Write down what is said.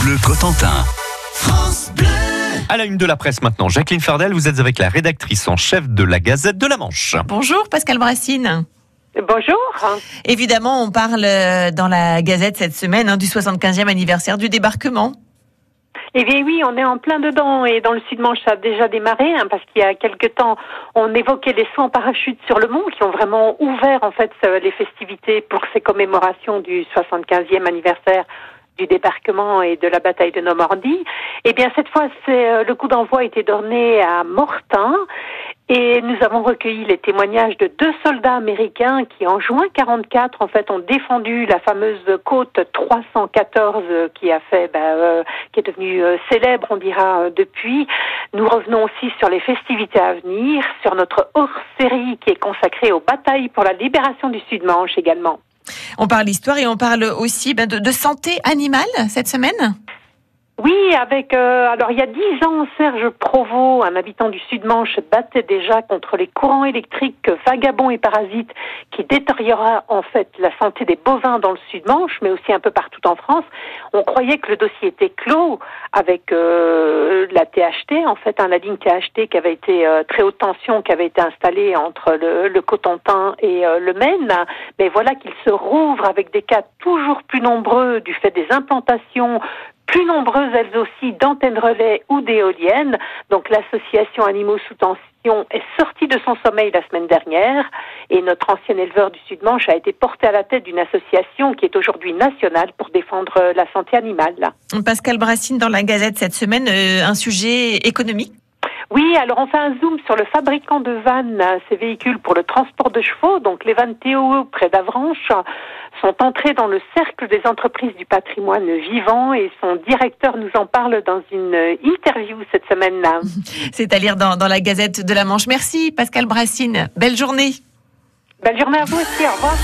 Bleu Cotentin. À la une de la presse maintenant, Jacqueline Fardel, vous êtes avec la rédactrice en chef de la Gazette de la Manche. Bonjour Pascal Brassine. Bonjour. Évidemment, on parle euh, dans la Gazette cette semaine hein, du 75e anniversaire du débarquement. Eh bien oui, on est en plein dedans et dans le Sud-Manche ça a déjà démarré hein, parce qu'il y a quelque temps on évoquait les sauts en parachute sur le mont qui ont vraiment ouvert en fait euh, les festivités pour ces commémorations du 75e anniversaire du débarquement et de la bataille de Normandie. Eh bien, cette fois, c'est euh, le coup d'envoi a été donné à Mortain et nous avons recueilli les témoignages de deux soldats américains qui, en juin 44, en fait, ont défendu la fameuse côte 314 qui a fait, ben, euh, qui est devenue euh, célèbre, on dira depuis. Nous revenons aussi sur les festivités à venir, sur notre hors-série qui est consacrée aux batailles pour la libération du Sud-Manche également. On parle histoire et on parle aussi ben, de, de santé animale cette semaine oui, avec euh, alors il y a dix ans, Serge Provost, un habitant du Sud-Manche, battait déjà contre les courants électriques vagabonds et parasites qui détériorera en fait la santé des bovins dans le Sud-Manche, mais aussi un peu partout en France. On croyait que le dossier était clos avec euh, la THT, en fait, hein, la ligne THT qui avait été euh, très haute tension, qui avait été installée entre le, le Cotentin et euh, le Maine. Mais voilà qu'il se rouvre avec des cas toujours plus nombreux du fait des implantations plus nombreuses elles aussi d'antennes relais ou d'éoliennes. Donc l'association Animaux sous tension est sortie de son sommeil la semaine dernière et notre ancien éleveur du Sud-Manche a été porté à la tête d'une association qui est aujourd'hui nationale pour défendre la santé animale. Pascal Brassine dans la Gazette cette semaine, euh, un sujet économique oui, alors on fait un zoom sur le fabricant de vannes, ces véhicules pour le transport de chevaux, donc les vannes Théo près d'Avranches sont entrés dans le cercle des entreprises du patrimoine vivant et son directeur nous en parle dans une interview cette semaine-là. C'est à lire dans, dans la Gazette de la Manche. Merci Pascal Brassine. Belle journée. Belle journée à vous aussi. Au revoir.